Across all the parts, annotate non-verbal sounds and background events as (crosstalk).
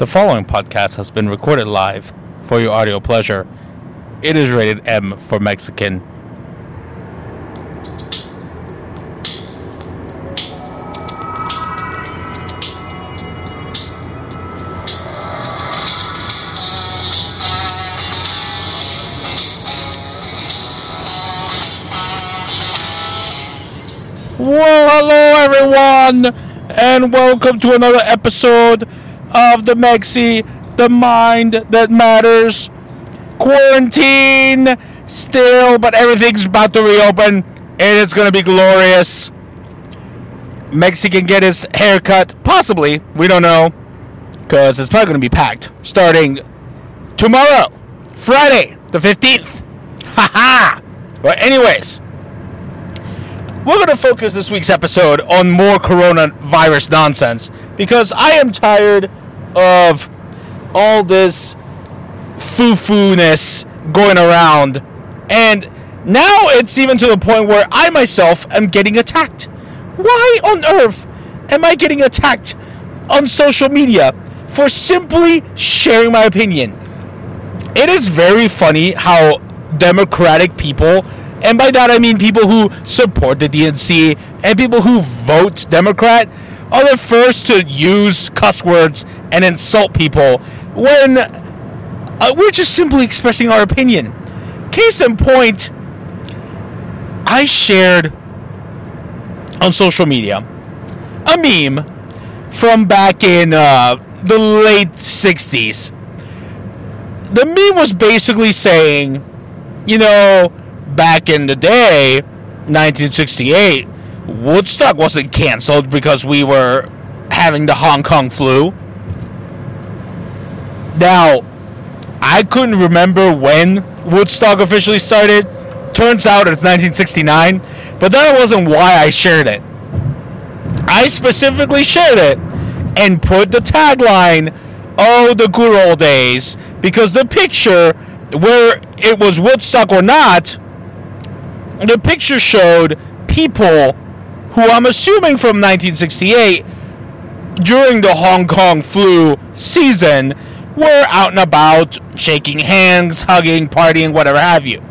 The following podcast has been recorded live for your audio pleasure. It is rated M for Mexican. Well, hello everyone, and welcome to another episode of the Mexi, the mind that matters. Quarantine still, but everything's about to reopen, and it's gonna be glorious. Mexi can get his haircut, possibly. We don't know, because it's probably gonna be packed starting tomorrow, Friday, the fifteenth. Ha ha! But anyways. We're going to focus this week's episode on more coronavirus nonsense because I am tired of all this foo foo ness going around. And now it's even to the point where I myself am getting attacked. Why on earth am I getting attacked on social media for simply sharing my opinion? It is very funny how democratic people and by that I mean people who support the DNC and people who vote Democrat are the first to use cuss words and insult people when uh, we're just simply expressing our opinion. Case in point, I shared on social media a meme from back in uh, the late 60s. The meme was basically saying, you know, back in the day, 1968, Woodstock wasn't canceled because we were having the Hong Kong flu. Now, I couldn't remember when Woodstock officially started. Turns out it's 1969, but that wasn't why I shared it. I specifically shared it and put the tagline, Oh, the good old days, because the picture, where it was Woodstock or not, the picture showed people who I'm assuming from 1968 during the Hong Kong flu season were out and about, shaking hands, hugging, partying, whatever have you.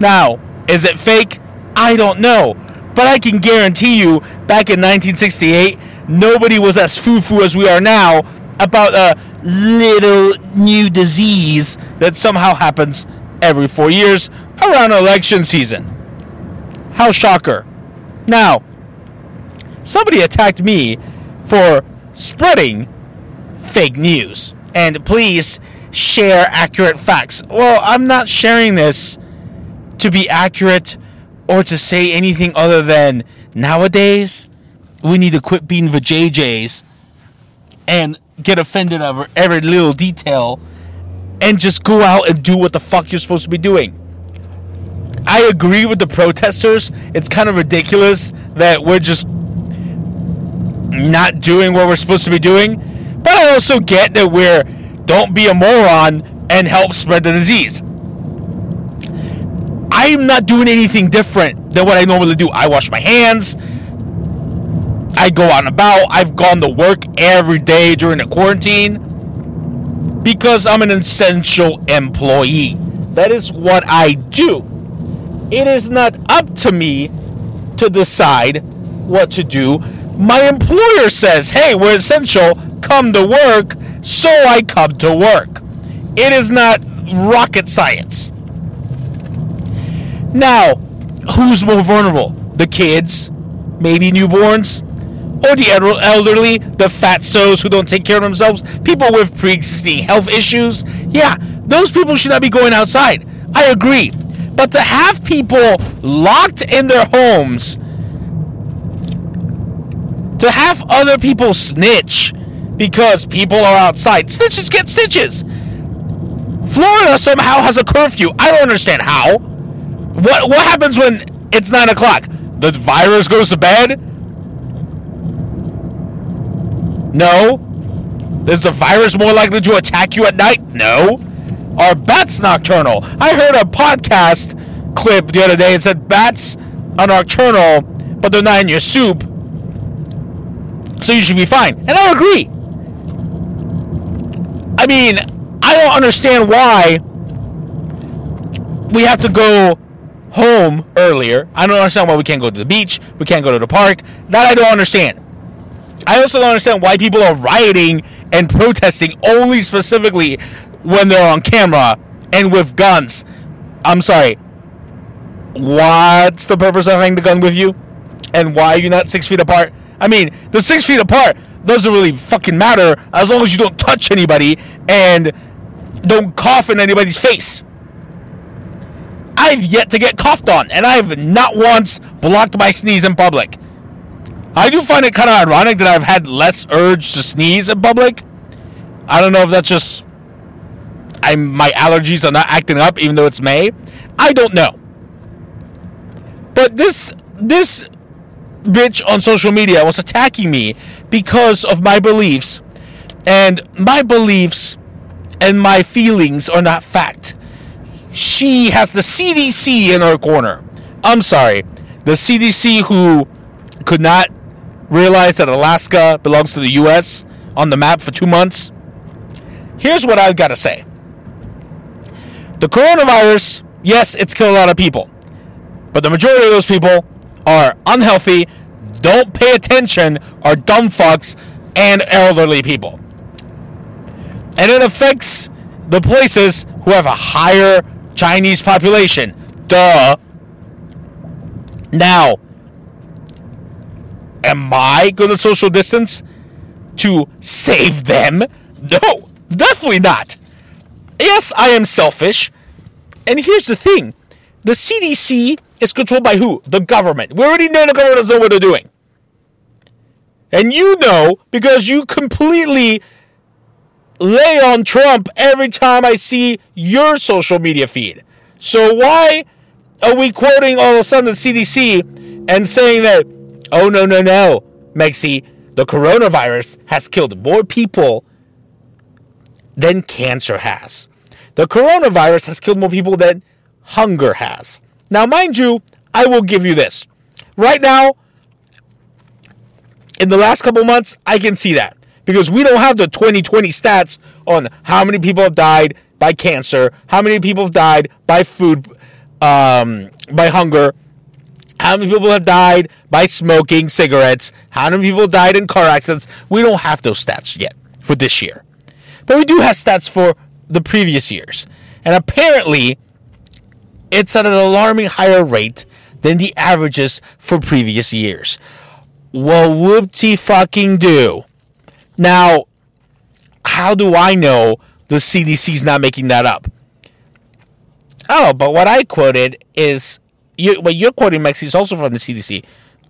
Now, is it fake? I don't know. But I can guarantee you, back in 1968, nobody was as foo foo as we are now about a little new disease that somehow happens every four years around election season. How shocker. Now, somebody attacked me for spreading fake news. And please share accurate facts. Well, I'm not sharing this to be accurate or to say anything other than nowadays we need to quit being the JJs and get offended over every little detail and just go out and do what the fuck you're supposed to be doing. I agree with the protesters. It's kind of ridiculous that we're just not doing what we're supposed to be doing. But I also get that we're don't be a moron and help spread the disease. I'm not doing anything different than what I normally do. I wash my hands. I go out and about. I've gone to work every day during the quarantine because I'm an essential employee. That is what I do. It is not up to me to decide what to do. My employer says, hey, we're essential, come to work, so I come to work. It is not rocket science. Now, who's more vulnerable? The kids, maybe newborns, or the elderly, the fatsos who don't take care of themselves, people with pre existing health issues? Yeah, those people should not be going outside. I agree. But to have people locked in their homes, to have other people snitch because people are outside, snitches get stitches. Florida somehow has a curfew. I don't understand how. What what happens when it's nine o'clock? The virus goes to bed? No. Is the virus more likely to attack you at night? No. Are bats nocturnal? I heard a podcast clip the other day and said bats are nocturnal, but they're not in your soup. So you should be fine. And I agree. I mean, I don't understand why we have to go home earlier. I don't understand why we can't go to the beach. We can't go to the park. That I don't understand. I also don't understand why people are rioting and protesting only specifically when they're on camera and with guns. I'm sorry. What's the purpose of having the gun with you? And why are you not six feet apart? I mean, the six feet apart doesn't really fucking matter as long as you don't touch anybody and don't cough in anybody's face. I've yet to get coughed on, and I've not once blocked my sneeze in public. I do find it kind of ironic that I've had less urge to sneeze in public. I don't know if that's just I'm my allergies are not acting up even though it's May. I don't know. But this this bitch on social media was attacking me because of my beliefs. And my beliefs and my feelings are not fact. She has the CDC in her corner. I'm sorry. The CDC who could not realize that Alaska belongs to the US on the map for 2 months. Here's what I've got to say. The coronavirus, yes, it's killed a lot of people. But the majority of those people are unhealthy, don't pay attention, are dumb fucks, and elderly people. And it affects the places who have a higher Chinese population. Duh. Now, am I going to social distance to save them? No, definitely not. Yes, I am selfish. And here's the thing the CDC is controlled by who? The government. We already know the government doesn't know what they're doing. And you know because you completely lay on Trump every time I see your social media feed. So why are we quoting all of a sudden the CDC and saying that, oh, no, no, no, Mexi, the coronavirus has killed more people than cancer has. The coronavirus has killed more people than hunger has. Now, mind you, I will give you this. Right now, in the last couple months, I can see that because we don't have the 2020 stats on how many people have died by cancer, how many people have died by food, um, by hunger, how many people have died by smoking cigarettes, how many people died in car accidents. We don't have those stats yet for this year. But we do have stats for the previous years. And apparently, it's at an alarming higher rate than the averages for previous years. Well, whoopty fucking do. Now, how do I know the CDC's not making that up? Oh, but what I quoted is you, what you're quoting, Mexi, is also from the CDC.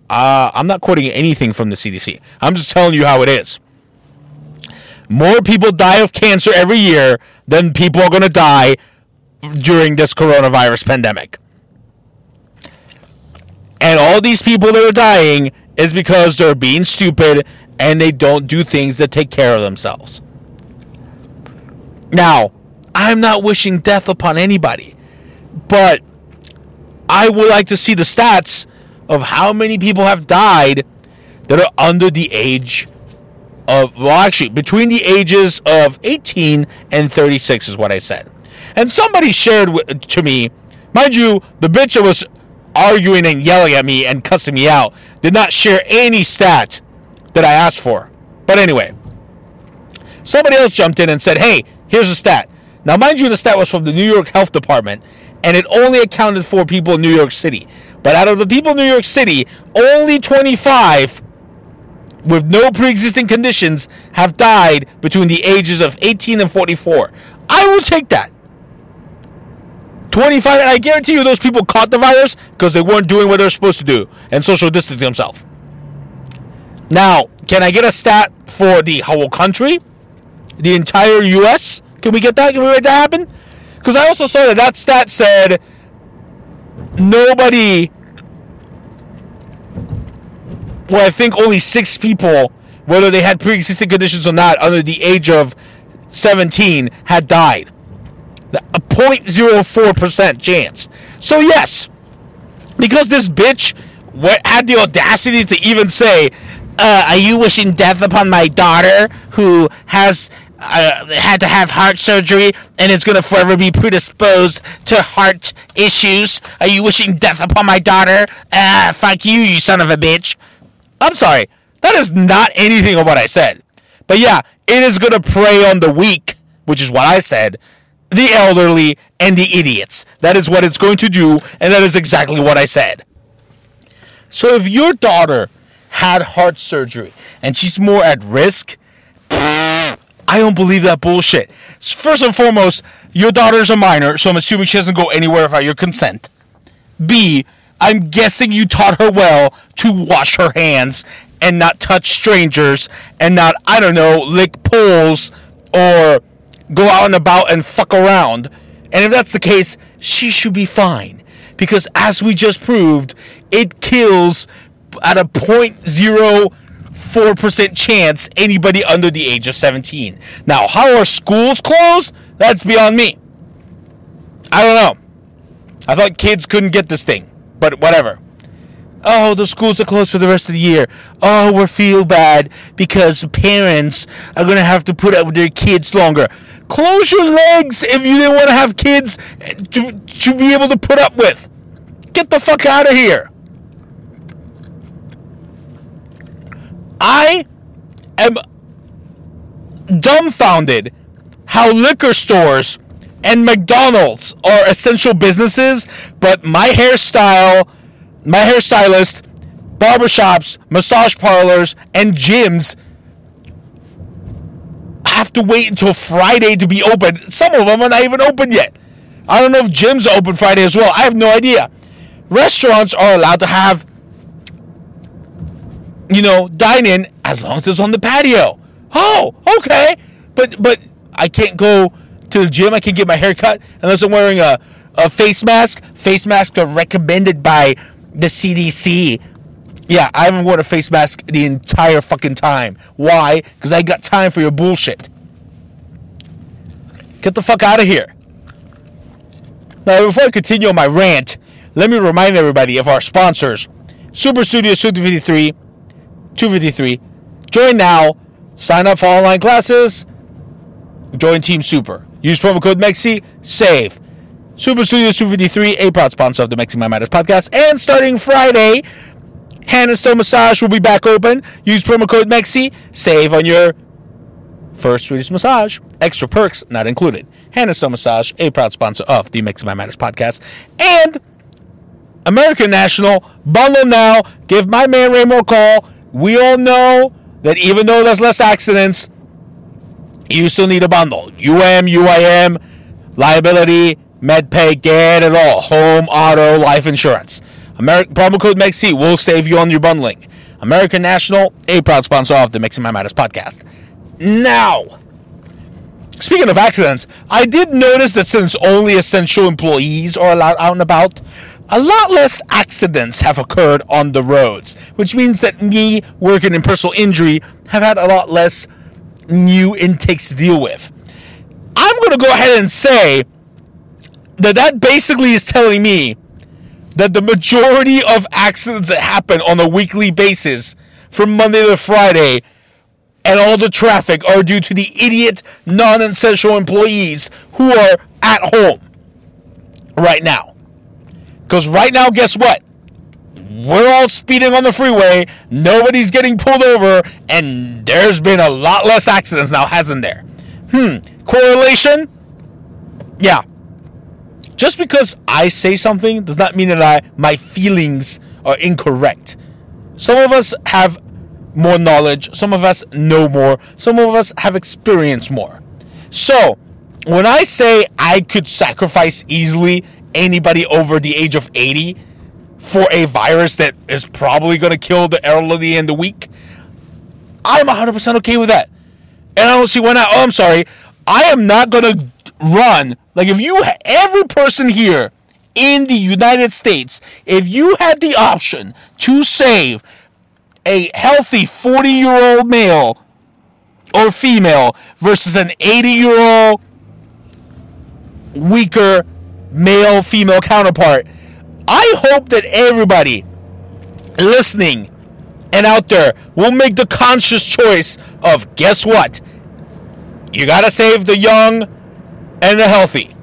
Uh, I'm not quoting anything from the CDC. I'm just telling you how it is. More people die of cancer every year than people are going to die during this coronavirus pandemic. And all these people that are dying is because they're being stupid and they don't do things that take care of themselves. Now, I'm not wishing death upon anybody, but I would like to see the stats of how many people have died that are under the age of, well, actually, between the ages of 18 and 36 is what I said. And somebody shared to me, mind you, the bitch that was arguing and yelling at me and cussing me out did not share any stat that I asked for. But anyway, somebody else jumped in and said, hey, here's a stat. Now, mind you, the stat was from the New York Health Department, and it only accounted for people in New York City. But out of the people in New York City, only 25 with no pre existing conditions have died between the ages of 18 and 44. I will take that. 25, and I guarantee you those people caught the virus because they weren't doing what they're supposed to do and social distancing themselves. Now, can I get a stat for the whole country? The entire U.S.? Can we get that? Can we make that happen? Because I also saw that that stat said nobody, well, I think only six people, whether they had pre existing conditions or not, under the age of 17, had died a 0.04% chance. So, yes, because this bitch had the audacity to even say, uh, Are you wishing death upon my daughter who has uh, had to have heart surgery and is going to forever be predisposed to heart issues. Are you wishing death upon my daughter? Ah, fuck you, you son of a bitch. I'm sorry. That is not anything of what I said. But yeah, it is going to prey on the weak, which is what I said, the elderly, and the idiots. That is what it's going to do, and that is exactly what I said. So if your daughter had heart surgery and she's more at risk, (sniffs) I don't believe that bullshit. First and foremost, your daughter's a minor, so I'm assuming she doesn't go anywhere without your consent. B, I'm guessing you taught her well to wash her hands and not touch strangers and not, I don't know, lick poles or go out and about and fuck around. And if that's the case, she should be fine. Because as we just proved, it kills at a 0.04% chance anybody under the age of 17. Now, how are schools closed? That's beyond me. I don't know. I thought kids couldn't get this thing, but whatever. Oh, the schools are closed for the rest of the year. Oh, we feel bad because parents are going to have to put up with their kids longer. Close your legs if you didn't want to have kids to, to be able to put up with. Get the fuck out of here. I am dumbfounded how liquor stores and McDonald's are essential businesses, but my hairstyle, my hairstylist, barbershops, massage parlors, and gyms have to wait until Friday to be open. Some of them are not even open yet. I don't know if gyms are open Friday as well. I have no idea. Restaurants are allowed to have you know, dine in as long as it's on the patio. Oh, okay. But but I can't go to the gym. I can get my hair cut unless I'm wearing a, a face mask. Face masks are recommended by the CDC. Yeah, I haven't worn a face mask the entire fucking time. Why? Because I got time for your bullshit. Get the fuck out of here. Now, before I continue on my rant, let me remind everybody of our sponsors Super Studios 253 253. Join now. Sign up for online classes. Join Team Super. Use promo code MEXI. Save. Super Studios 253, a proud sponsor of the Mexi My Matters podcast. And starting Friday, Hand and Stone Massage will be back open. Use promo code MEXI. Save on your first Swedish massage. Extra perks not included. Hand and Stone Massage, a proud sponsor of the Mexi My Matters podcast. And American National, bundle now. Give my man Raymore a call we all know that even though there's less accidents, you still need a bundle. UM, UIM, liability, MedPay, get it all. Home, auto, life insurance. Ameri- promo code MEXI will save you on your bundling. American National, a proud sponsor of the Mexi My Matters podcast. Now, speaking of accidents, I did notice that since only essential employees are allowed out and about, a lot less accidents have occurred on the roads, which means that me working in personal injury have had a lot less new intakes to deal with. I'm going to go ahead and say that that basically is telling me that the majority of accidents that happen on a weekly basis from Monday to Friday and all the traffic are due to the idiot non essential employees who are at home right now. Because right now, guess what? We're all speeding on the freeway, nobody's getting pulled over, and there's been a lot less accidents now, hasn't there? Hmm. Correlation? Yeah. Just because I say something does not mean that I my feelings are incorrect. Some of us have more knowledge, some of us know more, some of us have experienced more. So, when I say I could sacrifice easily anybody over the age of 80 for a virus that is probably going to kill the elderly and the weak, I'm 100% okay with that. And I don't see why not. Oh, I'm sorry. I am not going to run. Like, if you, every person here in the United States, if you had the option to save a healthy 40 year old male or female versus an 80 year old weaker male female counterpart. I hope that everybody listening and out there will make the conscious choice of guess what? You got to save the young and the healthy.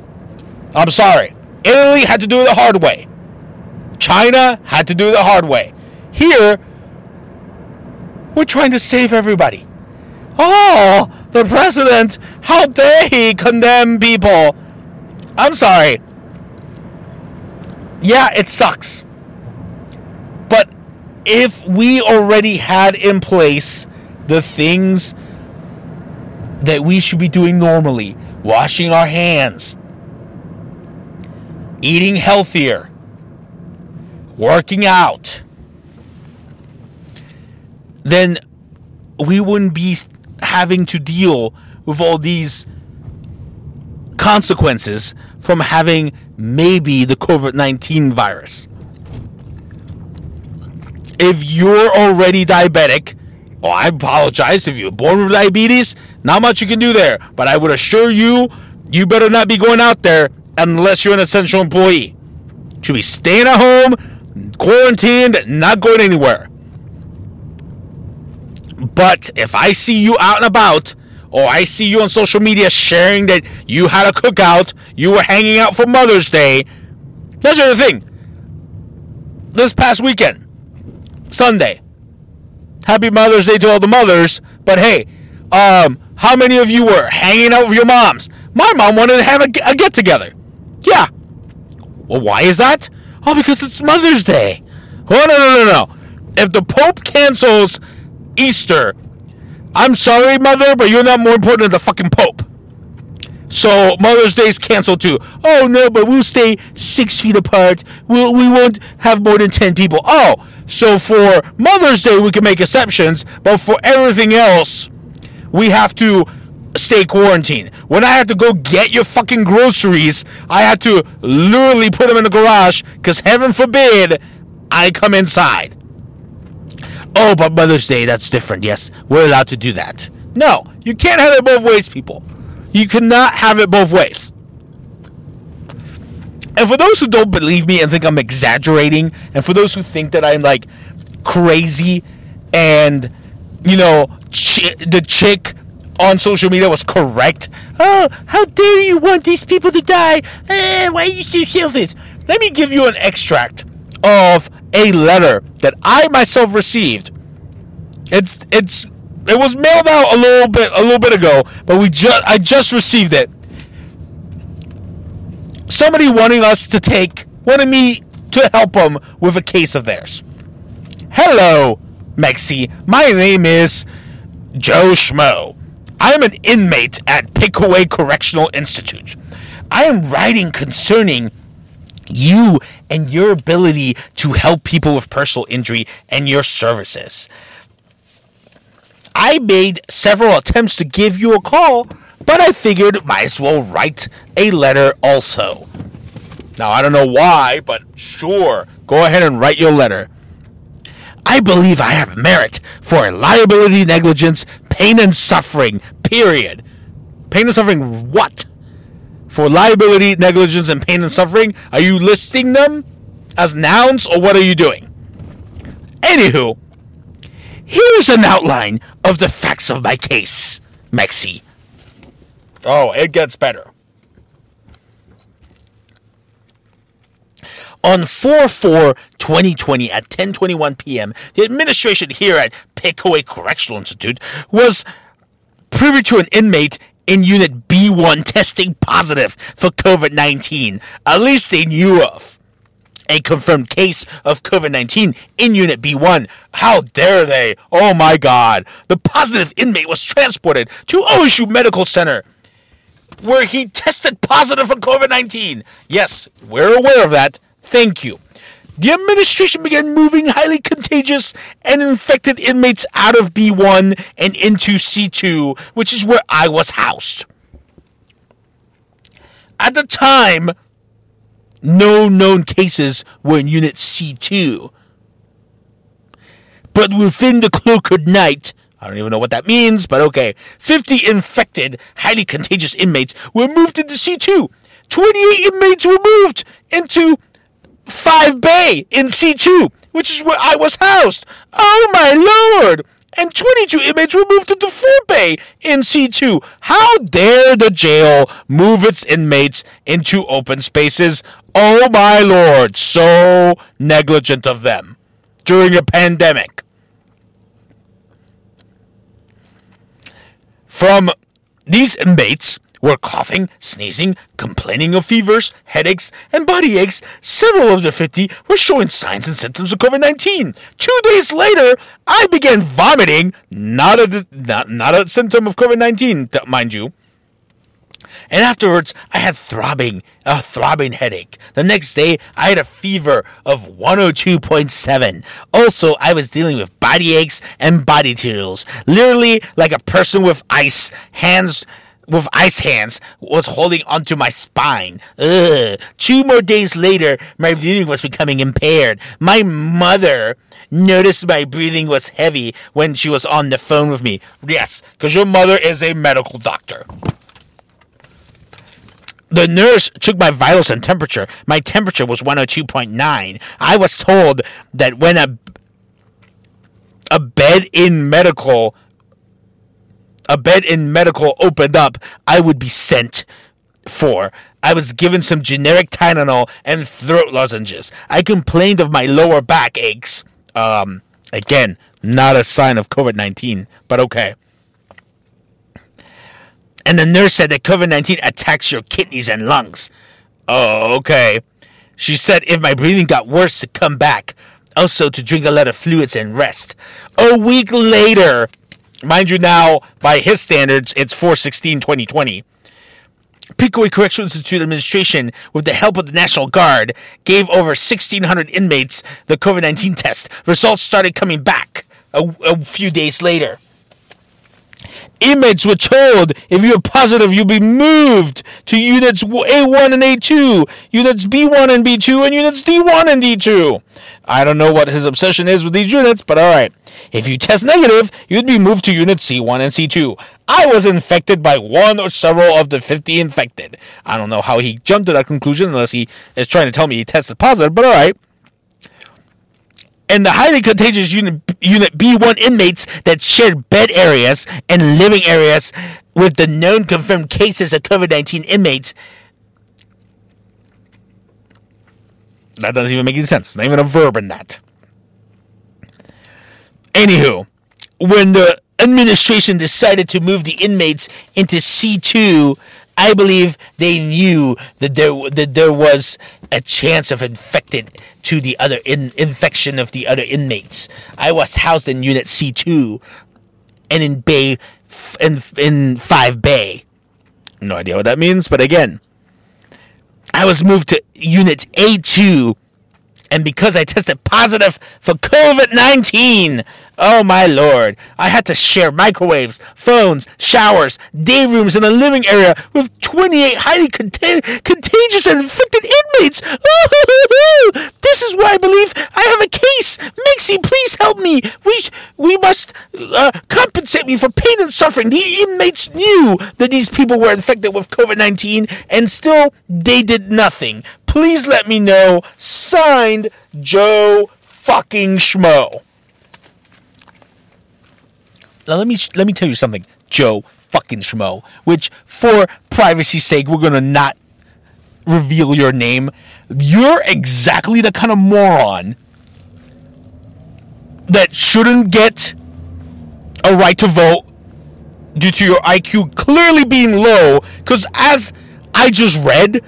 I'm sorry. Italy had to do it the hard way. China had to do it the hard way. Here, we're trying to save everybody. Oh, the president, how dare he condemn people? I'm sorry. Yeah, it sucks. But if we already had in place the things that we should be doing normally, washing our hands, eating healthier, working out, then we wouldn't be having to deal with all these consequences from having maybe the COVID 19 virus. If you're already diabetic, oh, I apologize. If you're born with diabetes, not much you can do there. But I would assure you, you better not be going out there unless you're an essential employee. You should be staying at home, quarantined, not going anywhere. But if I see you out and about, or I see you on social media sharing that you had a cookout, you were hanging out for Mother's Day, that's the other thing. This past weekend, Sunday, Happy Mother's Day to all the mothers. But hey, um, how many of you were hanging out with your moms? My mom wanted to have a, a get together. Yeah. Well, why is that? Oh, because it's Mother's Day. Oh, no, no, no, no. If the Pope cancels Easter. I'm sorry, mother, but you're not more important than the fucking Pope. So Mother's Day is canceled too. Oh no, but we'll stay six feet apart. We'll, we won't have more than ten people. Oh, so for Mother's Day we can make exceptions, but for everything else, we have to stay quarantined. When I had to go get your fucking groceries, I had to literally put them in the garage because heaven forbid I come inside. Oh, but Mother's Day, that's different. Yes, we're allowed to do that. No, you can't have it both ways, people. You cannot have it both ways. And for those who don't believe me and think I'm exaggerating, and for those who think that I'm like crazy and, you know, ch- the chick on social media was correct. Oh, how dare you want these people to die? Eh, why are you so selfish? Let me give you an extract of a letter that I myself received. It's it's it was mailed out a little bit a little bit ago, but we just I just received it. Somebody wanting us to take wanted me to help them with a case of theirs. Hello, Mexi. My name is Joe Schmo. I am an inmate at Pickaway Correctional Institute. I am writing concerning you and your ability to help people with personal injury and your services. I made several attempts to give you a call, but I figured might as well write a letter also. Now, I don't know why, but sure, go ahead and write your letter. I believe I have merit for liability, negligence, pain, and suffering, period. Pain and suffering, what? For liability, negligence, and pain and suffering? Are you listing them as nouns or what are you doing? Anywho, here's an outline of the facts of my case, Mexi. Oh, it gets better. On 4 4 2020 at 10:21 p.m., the administration here at Pickaway Correctional Institute was privy to an inmate in Unit B1 testing positive for COVID 19. At least they knew of. A confirmed case of COVID 19 in Unit B1. How dare they? Oh my god. The positive inmate was transported to OSU Medical Center where he tested positive for COVID 19. Yes, we're aware of that. Thank you the administration began moving highly contagious and infected inmates out of B1 and into C2, which is where I was housed. At the time, no known cases were in Unit C2. But within the cloaked night, I don't even know what that means, but okay, 50 infected, highly contagious inmates were moved into C2. 28 inmates were moved into 5 Bay in C2, which is where I was housed. Oh my lord! and 22 inmates were moved to the Fort Bay in C2. How dare the jail move its inmates into open spaces? Oh my lord, so negligent of them during a pandemic. From these inmates were coughing, sneezing, complaining of fevers, headaches, and body aches. Several of the 50 were showing signs and symptoms of COVID 19. Two days later, I began vomiting, not a, not, not a symptom of COVID 19, mind you. And afterwards, I had throbbing, a throbbing headache. The next day, I had a fever of 102.7. Also, I was dealing with body aches and body tingles, literally like a person with ice, hands with ice hands was holding onto my spine. Ugh. Two more days later, my breathing was becoming impaired. My mother noticed my breathing was heavy when she was on the phone with me. Yes, because your mother is a medical doctor. The nurse took my vitals and temperature. My temperature was 102.9. I was told that when a a bed in medical a bed in medical opened up, I would be sent for. I was given some generic Tylenol and throat lozenges. I complained of my lower back aches. Um, again, not a sign of COVID 19, but okay. And the nurse said that COVID 19 attacks your kidneys and lungs. Oh, okay. She said if my breathing got worse, to come back. Also, to drink a lot of fluids and rest. A week later, Mind you, now, by his standards, it's 416 2020. Pickaway Correctional Institute administration, with the help of the National Guard, gave over 1,600 inmates the COVID 19 test. Results started coming back a, a few days later. Inmates were told if you're positive, you'll be moved to units A1 and A2, units B1 and B2, and units D1 and D2. I don't know what his obsession is with these units, but alright. If you test negative, you'd be moved to unit C1 and C2. I was infected by one or several of the 50 infected. I don't know how he jumped to that conclusion unless he is trying to tell me he tested positive, but alright and the highly contagious unit, unit B1 inmates that shared bed areas and living areas with the known confirmed cases of COVID 19 inmates. That doesn't even make any sense. Not even a verb in that. Anywho, when the administration decided to move the inmates into C2, I believe they knew that there that there was a chance of infected to the other in, infection of the other inmates. I was housed in Unit C two, and in Bay in in Five Bay. No idea what that means, but again, I was moved to Unit A two, and because I tested positive for COVID 19. Oh my lord, I had to share microwaves, phones, showers, day rooms, in the living area with 28 highly cont- contagious and infected inmates. (laughs) this is where I believe I have a case. Mexi, please help me. We we must uh, compensate me for pain and suffering. The inmates knew that these people were infected with COVID 19 and still they did nothing. Please let me know. Signed, Joe fucking Schmo. Now let me let me tell you something, Joe fucking Schmo. Which, for privacy's sake, we're gonna not reveal your name. You're exactly the kind of moron that shouldn't get a right to vote due to your IQ clearly being low. Because as I just read,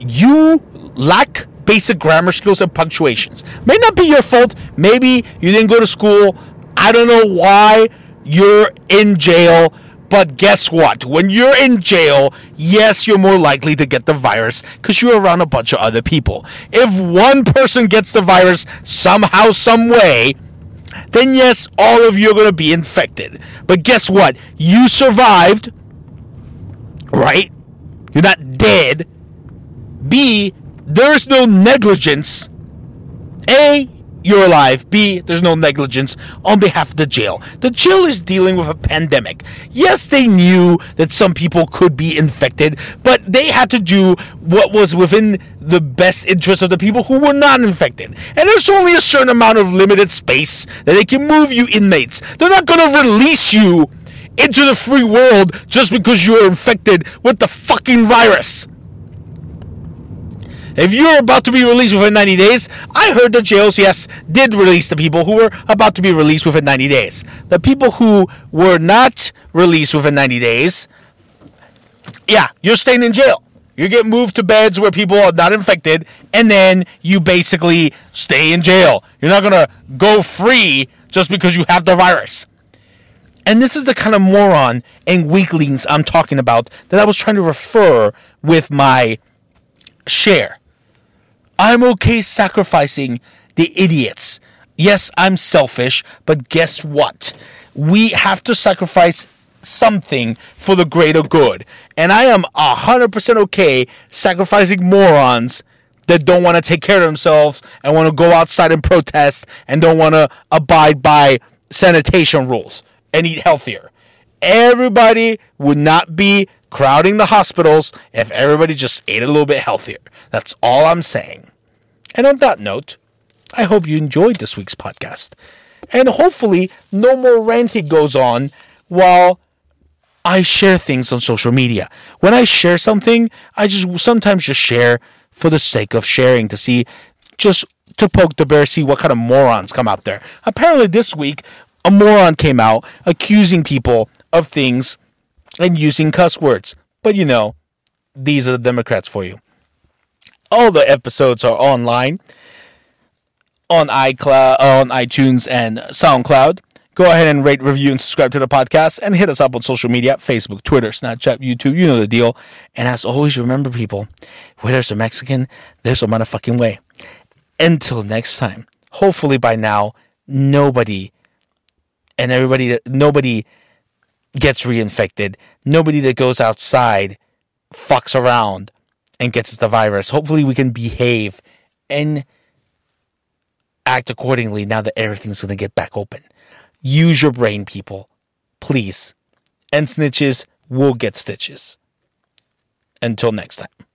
you lack basic grammar skills and punctuations. May not be your fault. Maybe you didn't go to school. I don't know why you're in jail. But guess what? When you're in jail, yes, you're more likely to get the virus because you're around a bunch of other people. If one person gets the virus somehow, some way, then yes, all of you are going to be infected. But guess what? You survived, right? You're not dead. B, there's no negligence. A, you're alive. B, there's no negligence on behalf of the jail. The jail is dealing with a pandemic. Yes, they knew that some people could be infected, but they had to do what was within the best interest of the people who were not infected. And there's only a certain amount of limited space that they can move you inmates. They're not going to release you into the free world just because you're infected with the fucking virus. If you're about to be released within 90 days, I heard jails, yes, did release the people who were about to be released within 90 days. The people who were not released within 90 days, yeah, you're staying in jail. You get moved to beds where people are not infected, and then you basically stay in jail. You're not gonna go free just because you have the virus. And this is the kind of moron and weaklings I'm talking about that I was trying to refer with my share. I'm okay sacrificing the idiots. Yes, I'm selfish, but guess what? We have to sacrifice something for the greater good. And I am 100% okay sacrificing morons that don't want to take care of themselves and want to go outside and protest and don't want to abide by sanitation rules and eat healthier. Everybody would not be crowding the hospitals if everybody just ate a little bit healthier. That's all I'm saying. And on that note, I hope you enjoyed this week's podcast. And hopefully, no more ranting goes on while I share things on social media. When I share something, I just sometimes just share for the sake of sharing to see, just to poke the bear, see what kind of morons come out there. Apparently, this week, a moron came out accusing people of things and using cuss words. But you know, these are the Democrats for you. All the episodes are online on iCloud, on iTunes and SoundCloud. Go ahead and rate, review, and subscribe to the podcast, and hit us up on social media: Facebook, Twitter, Snapchat, YouTube. You know the deal. And as always, remember, people, where there's a Mexican, there's a motherfucking way. Until next time. Hopefully, by now, nobody and everybody nobody gets reinfected. Nobody that goes outside fucks around and gets the virus. Hopefully, we can behave and act accordingly now that everything's going to get back open. Use your brain, people. Please. And snitches will get stitches. Until next time.